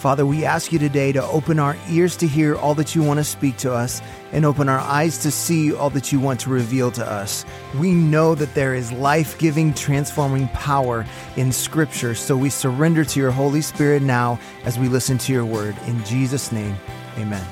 Father, we ask you today to open our ears to hear all that you want to speak to us and open our eyes to see all that you want to reveal to us. We know that there is life giving, transforming power in Scripture, so we surrender to your Holy Spirit now as we listen to your word. In Jesus' name, amen.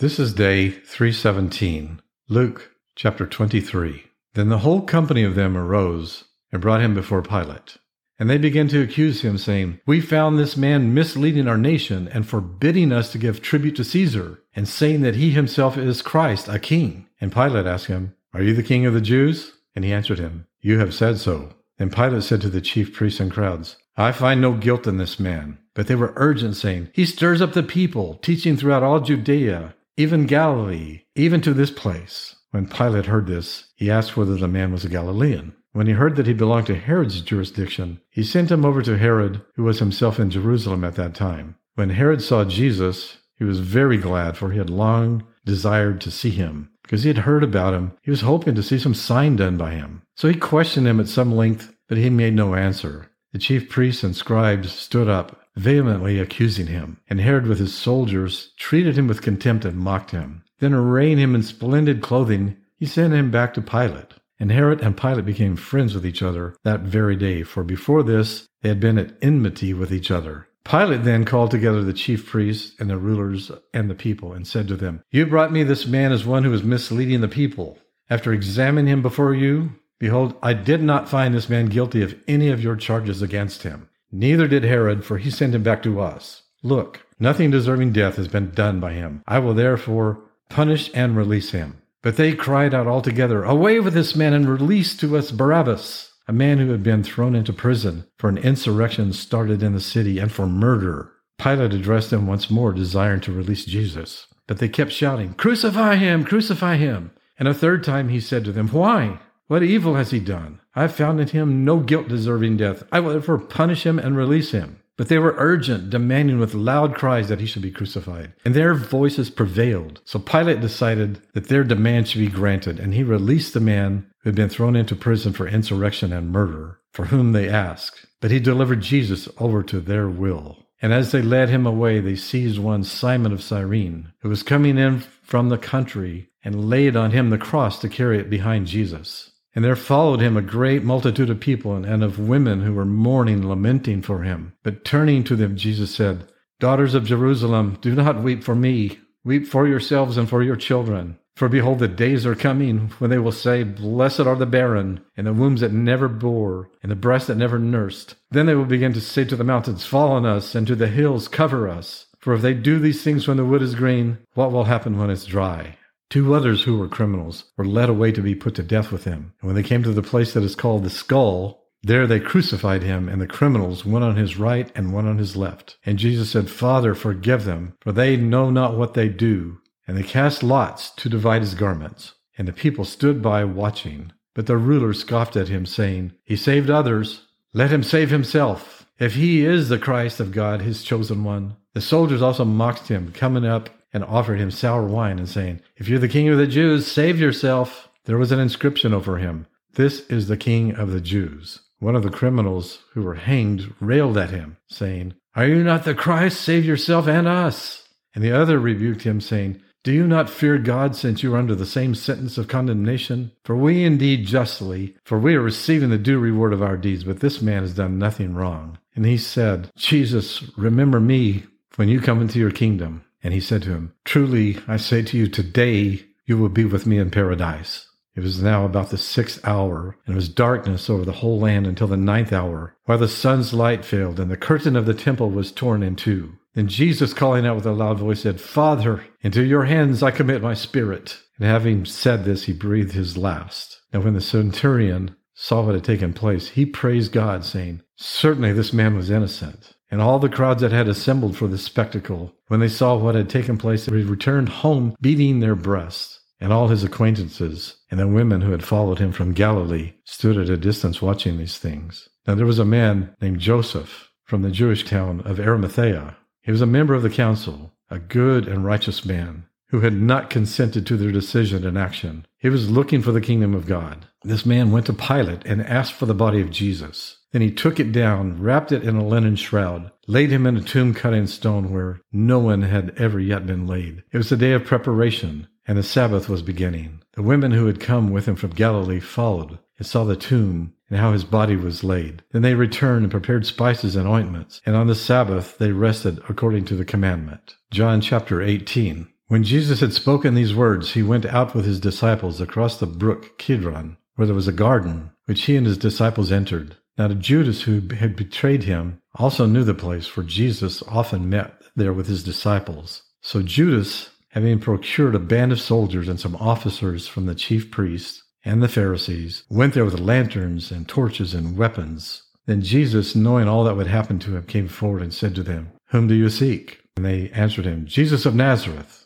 This is day 317, Luke chapter 23. Then the whole company of them arose and brought him before Pilate. And they began to accuse him, saying, We found this man misleading our nation and forbidding us to give tribute to Caesar, and saying that he himself is Christ, a king. And Pilate asked him, Are you the king of the Jews? And he answered him, You have said so. Then Pilate said to the chief priests and crowds, I find no guilt in this man. But they were urgent, saying, He stirs up the people, teaching throughout all Judea, even Galilee, even to this place. When Pilate heard this, he asked whether the man was a Galilean. When he heard that he belonged to Herod's jurisdiction, he sent him over to Herod, who was himself in Jerusalem at that time. When Herod saw Jesus, he was very glad, for he had long desired to see him. Because he had heard about him, he was hoping to see some sign done by him. So he questioned him at some length, but he made no answer. The chief priests and scribes stood up, vehemently accusing him, and Herod with his soldiers treated him with contempt and mocked him. Then arraying him in splendid clothing, he sent him back to Pilate. And Herod and Pilate became friends with each other that very day, for before this they had been at enmity with each other. Pilate then called together the chief priests and the rulers and the people, and said to them, You brought me this man as one who is misleading the people. After examining him before you, behold, I did not find this man guilty of any of your charges against him. Neither did Herod, for he sent him back to us. Look, nothing deserving death has been done by him. I will therefore punish and release him. But they cried out all together, Away with this man and release to us Barabbas, a man who had been thrown into prison for an insurrection started in the city and for murder. Pilate addressed them once more, desiring to release Jesus. But they kept shouting, Crucify him! Crucify him! And a third time he said to them, Why? What evil has he done? I have found in him no guilt deserving death. I will therefore punish him and release him. But they were urgent, demanding with loud cries that he should be crucified. And their voices prevailed. So Pilate decided that their demand should be granted, and he released the man who had been thrown into prison for insurrection and murder, for whom they asked. But he delivered Jesus over to their will. And as they led him away, they seized one Simon of Cyrene, who was coming in from the country, and laid on him the cross to carry it behind Jesus. And there followed him a great multitude of people and of women who were mourning, lamenting for him. But turning to them, Jesus said, Daughters of Jerusalem, do not weep for me. Weep for yourselves and for your children. For behold, the days are coming when they will say, Blessed are the barren, and the wombs that never bore, and the breasts that never nursed. Then they will begin to say to the mountains, Fall on us, and to the hills, Cover us. For if they do these things when the wood is green, what will happen when it's dry? Two others who were criminals were led away to be put to death with him. And when they came to the place that is called the skull, there they crucified him, and the criminals, one on his right and one on his left. And Jesus said, Father, forgive them, for they know not what they do. And they cast lots to divide his garments. And the people stood by watching. But the ruler scoffed at him, saying, He saved others. Let him save himself. If he is the Christ of God, his chosen one. The soldiers also mocked him, coming up and offered him sour wine and saying, If you're the king of the Jews, save yourself. There was an inscription over him This is the king of the Jews. One of the criminals who were hanged railed at him, saying, Are you not the Christ? Save yourself and us. And the other rebuked him, saying, Do you not fear God, since you are under the same sentence of condemnation? For we indeed justly, for we are receiving the due reward of our deeds, but this man has done nothing wrong. And he said, Jesus, remember me when you come into your kingdom. And he said to him, Truly, I say to you, today you will be with me in paradise. It was now about the sixth hour, and it was darkness over the whole land until the ninth hour, while the sun's light failed, and the curtain of the temple was torn in two. Then Jesus, calling out with a loud voice, said, Father, into your hands I commit my spirit. And having said this, he breathed his last. Now when the centurion saw what had taken place, he praised God, saying, Certainly this man was innocent. And all the crowds that had assembled for the spectacle, when they saw what had taken place, they returned home beating their breasts. And all his acquaintances and the women who had followed him from Galilee stood at a distance watching these things. Now there was a man named Joseph from the Jewish town of Arimathea. He was a member of the council, a good and righteous man who had not consented to their decision and action. He was looking for the kingdom of God. This man went to Pilate and asked for the body of Jesus. Then he took it down, wrapped it in a linen shroud, laid him in a tomb cut in stone where no one had ever yet been laid. It was the day of preparation, and the Sabbath was beginning. The women who had come with him from Galilee followed and saw the tomb and how his body was laid. Then they returned and prepared spices and ointments, and on the Sabbath they rested according to the commandment. John chapter 18. When Jesus had spoken these words, he went out with his disciples across the brook Kidron, where there was a garden, which he and his disciples entered. Now Judas, who had betrayed him, also knew the place, for Jesus often met there with his disciples. So Judas, having procured a band of soldiers and some officers from the chief priests, and the Pharisees went there with lanterns and torches and weapons. Then Jesus, knowing all that would happen to him, came forward and said to them, Whom do you seek? And they answered him, Jesus of Nazareth.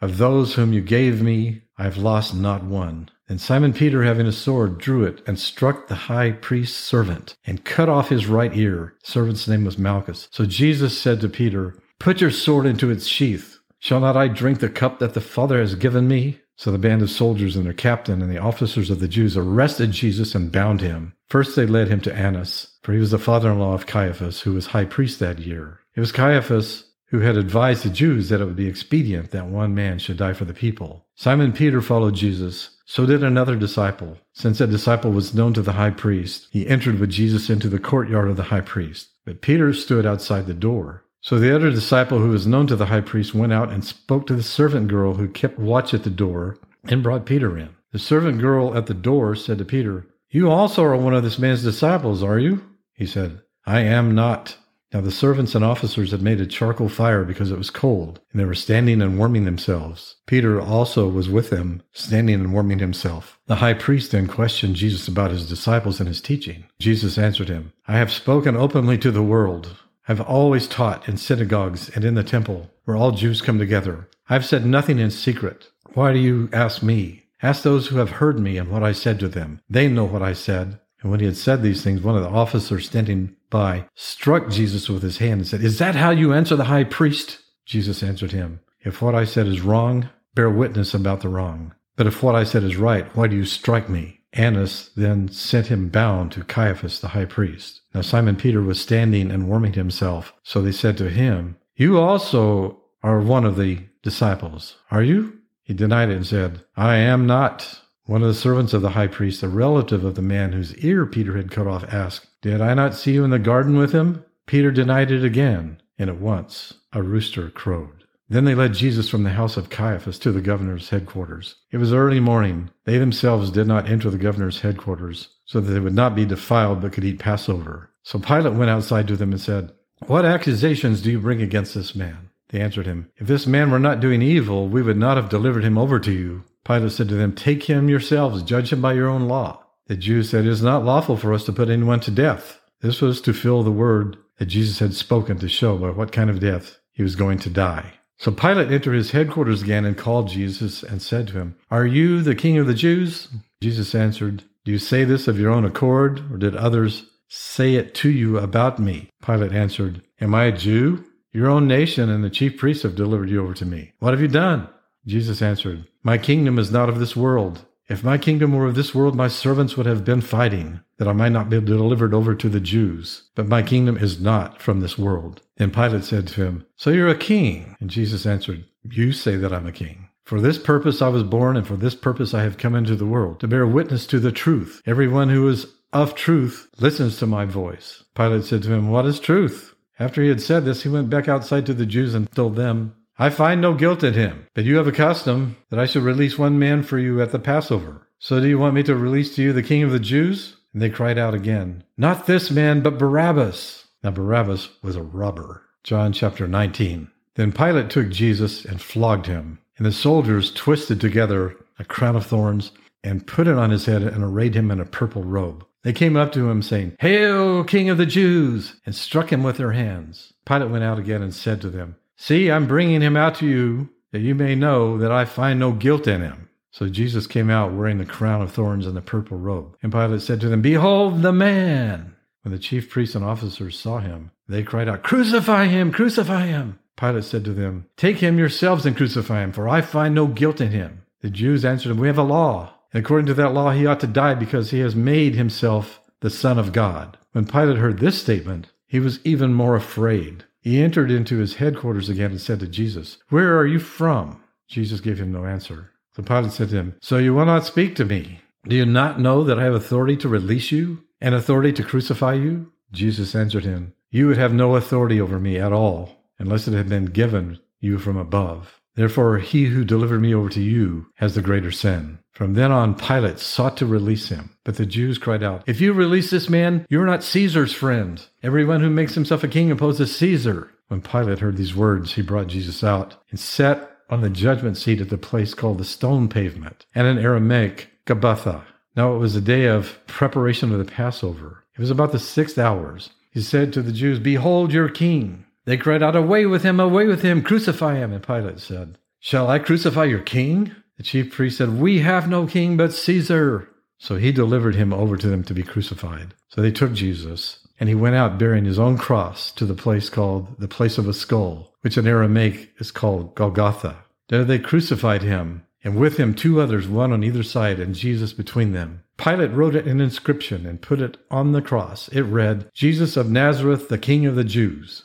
Of those whom you gave me, I have lost not one. And Simon Peter, having a sword, drew it and struck the high priest's servant and cut off his right ear. The servant's name was Malchus. So Jesus said to Peter, Put your sword into its sheath. Shall not I drink the cup that the Father has given me? So the band of soldiers and their captain and the officers of the Jews arrested Jesus and bound him. First they led him to Annas, for he was the father in law of Caiaphas, who was high priest that year. It was Caiaphas who had advised the Jews that it would be expedient that one man should die for the people. Simon Peter followed Jesus. So did another disciple. Since that disciple was known to the high priest, he entered with Jesus into the courtyard of the high priest. But Peter stood outside the door. So the other disciple who was known to the high priest went out and spoke to the servant girl who kept watch at the door and brought Peter in. The servant girl at the door said to Peter, You also are one of this man's disciples, are you? He said, I am not. Now the servants and officers had made a charcoal fire because it was cold, and they were standing and warming themselves. Peter also was with them, standing and warming himself. The high priest then questioned Jesus about his disciples and his teaching. Jesus answered him, I have spoken openly to the world. I have always taught in synagogues and in the temple, where all Jews come together. I have said nothing in secret. Why do you ask me? Ask those who have heard me and what I said to them. They know what I said. And when he had said these things, one of the officers standing by struck Jesus with his hand and said, Is that how you answer the high priest? Jesus answered him, If what I said is wrong, bear witness about the wrong. But if what I said is right, why do you strike me? Annas then sent him bound to Caiaphas the high priest. Now Simon Peter was standing and warming himself. So they said to him, You also are one of the disciples, are you? He denied it and said, I am not. One of the servants of the high priest, a relative of the man whose ear Peter had cut off, asked, Did I not see you in the garden with him? Peter denied it again, and at once a rooster crowed. Then they led Jesus from the house of Caiaphas to the governor's headquarters. It was early morning. They themselves did not enter the governor's headquarters, so that they would not be defiled but could eat Passover. So Pilate went outside to them and said, What accusations do you bring against this man? They answered him, If this man were not doing evil, we would not have delivered him over to you. Pilate said to them, Take him yourselves, judge him by your own law. The Jews said, It is not lawful for us to put anyone to death. This was to fill the word that Jesus had spoken to show by what kind of death he was going to die. So Pilate entered his headquarters again and called Jesus and said to him, Are you the king of the Jews? Jesus answered, Do you say this of your own accord, or did others say it to you about me? Pilate answered, Am I a Jew? Your own nation and the chief priests have delivered you over to me. What have you done? Jesus answered, My kingdom is not of this world. If my kingdom were of this world, my servants would have been fighting, that I might not be delivered over to the Jews. But my kingdom is not from this world. Then Pilate said to him, So you're a king? And Jesus answered, You say that I'm a king. For this purpose I was born, and for this purpose I have come into the world, to bear witness to the truth. Everyone who is of truth listens to my voice. Pilate said to him, What is truth? After he had said this, he went back outside to the Jews and told them, I find no guilt in him, but you have a custom that I should release one man for you at the Passover. So do you want me to release to you the king of the Jews? And they cried out again, Not this man, but Barabbas. Now Barabbas was a robber. John chapter 19. Then Pilate took Jesus and flogged him, and the soldiers twisted together a crown of thorns and put it on his head and arrayed him in a purple robe. They came up to him, saying, Hail, King of the Jews! and struck him with their hands. Pilate went out again and said to them, See, I'm bringing him out to you, that you may know that I find no guilt in him. So Jesus came out wearing the crown of thorns and the purple robe. And Pilate said to them, Behold the man! When the chief priests and officers saw him, they cried out, Crucify him! Crucify him! Pilate said to them, Take him yourselves and crucify him, for I find no guilt in him. The Jews answered him, We have a law and according to that law, he ought to die because he has made himself the Son of God. When Pilate heard this statement, he was even more afraid. He entered into his headquarters again and said to Jesus, Where are you from? Jesus gave him no answer. The Pilate said to him, So you will not speak to me? Do you not know that I have authority to release you and authority to crucify you? Jesus answered him, You would have no authority over me at all unless it had been given you from above. Therefore, he who delivered me over to you has the greater sin. From then on, Pilate sought to release him. But the Jews cried out, If you release this man, you are not Caesar's friend. Everyone who makes himself a king opposes Caesar. When Pilate heard these words, he brought Jesus out and sat on the judgment seat at the place called the stone pavement, and in Aramaic, Gabbatha. Now it was the day of preparation of the Passover. It was about the sixth hours. He said to the Jews, Behold your king. They cried out, Away with him, away with him, crucify him. And Pilate said, Shall I crucify your king? The chief priest said, We have no king but Caesar. So he delivered him over to them to be crucified. So they took Jesus, and he went out bearing his own cross to the place called the place of a skull, which in Aramaic is called Golgotha. There they crucified him, and with him two others, one on either side, and Jesus between them. Pilate wrote an inscription and put it on the cross. It read, Jesus of Nazareth, the King of the Jews.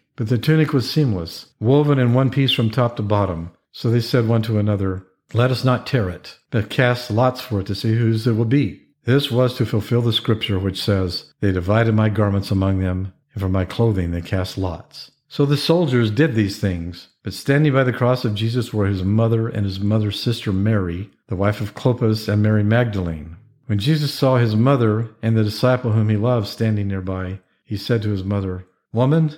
But the tunic was seamless, woven in one piece from top to bottom. So they said one to another, let us not tear it, but cast lots for it to see whose it will be. This was to fulfill the scripture which says, They divided my garments among them, and for my clothing they cast lots. So the soldiers did these things, but standing by the cross of Jesus were his mother and his mother's sister Mary, the wife of Clopas, and Mary Magdalene. When Jesus saw his mother and the disciple whom he loved standing nearby, he said to his mother, Woman,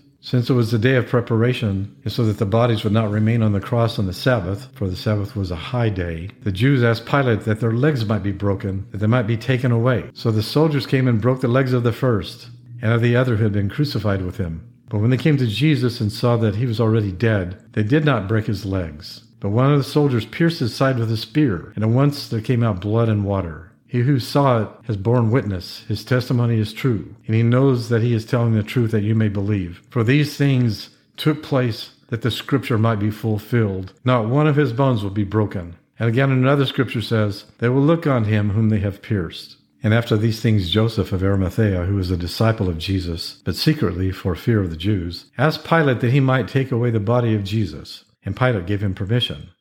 Since it was the day of preparation, and so that the bodies would not remain on the cross on the Sabbath, for the Sabbath was a high day, the Jews asked Pilate that their legs might be broken, that they might be taken away. So the soldiers came and broke the legs of the first, and of the other who had been crucified with him. But when they came to Jesus and saw that he was already dead, they did not break his legs. But one of the soldiers pierced his side with a spear, and at once there came out blood and water. He who saw it has borne witness. His testimony is true, and he knows that he is telling the truth that you may believe. For these things took place that the scripture might be fulfilled. Not one of his bones will be broken. And again, another scripture says, They will look on him whom they have pierced. And after these things, Joseph of Arimathea, who was a disciple of Jesus, but secretly for fear of the Jews, asked Pilate that he might take away the body of Jesus. And Pilate gave him permission.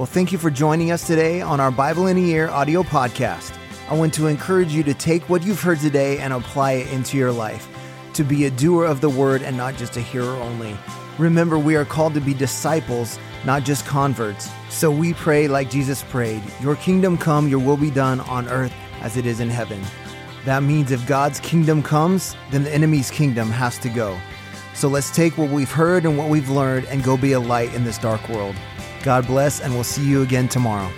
Well, thank you for joining us today on our Bible in a Year audio podcast. I want to encourage you to take what you've heard today and apply it into your life, to be a doer of the word and not just a hearer only. Remember, we are called to be disciples, not just converts. So we pray like Jesus prayed Your kingdom come, your will be done on earth as it is in heaven. That means if God's kingdom comes, then the enemy's kingdom has to go. So let's take what we've heard and what we've learned and go be a light in this dark world. God bless, and we'll see you again tomorrow.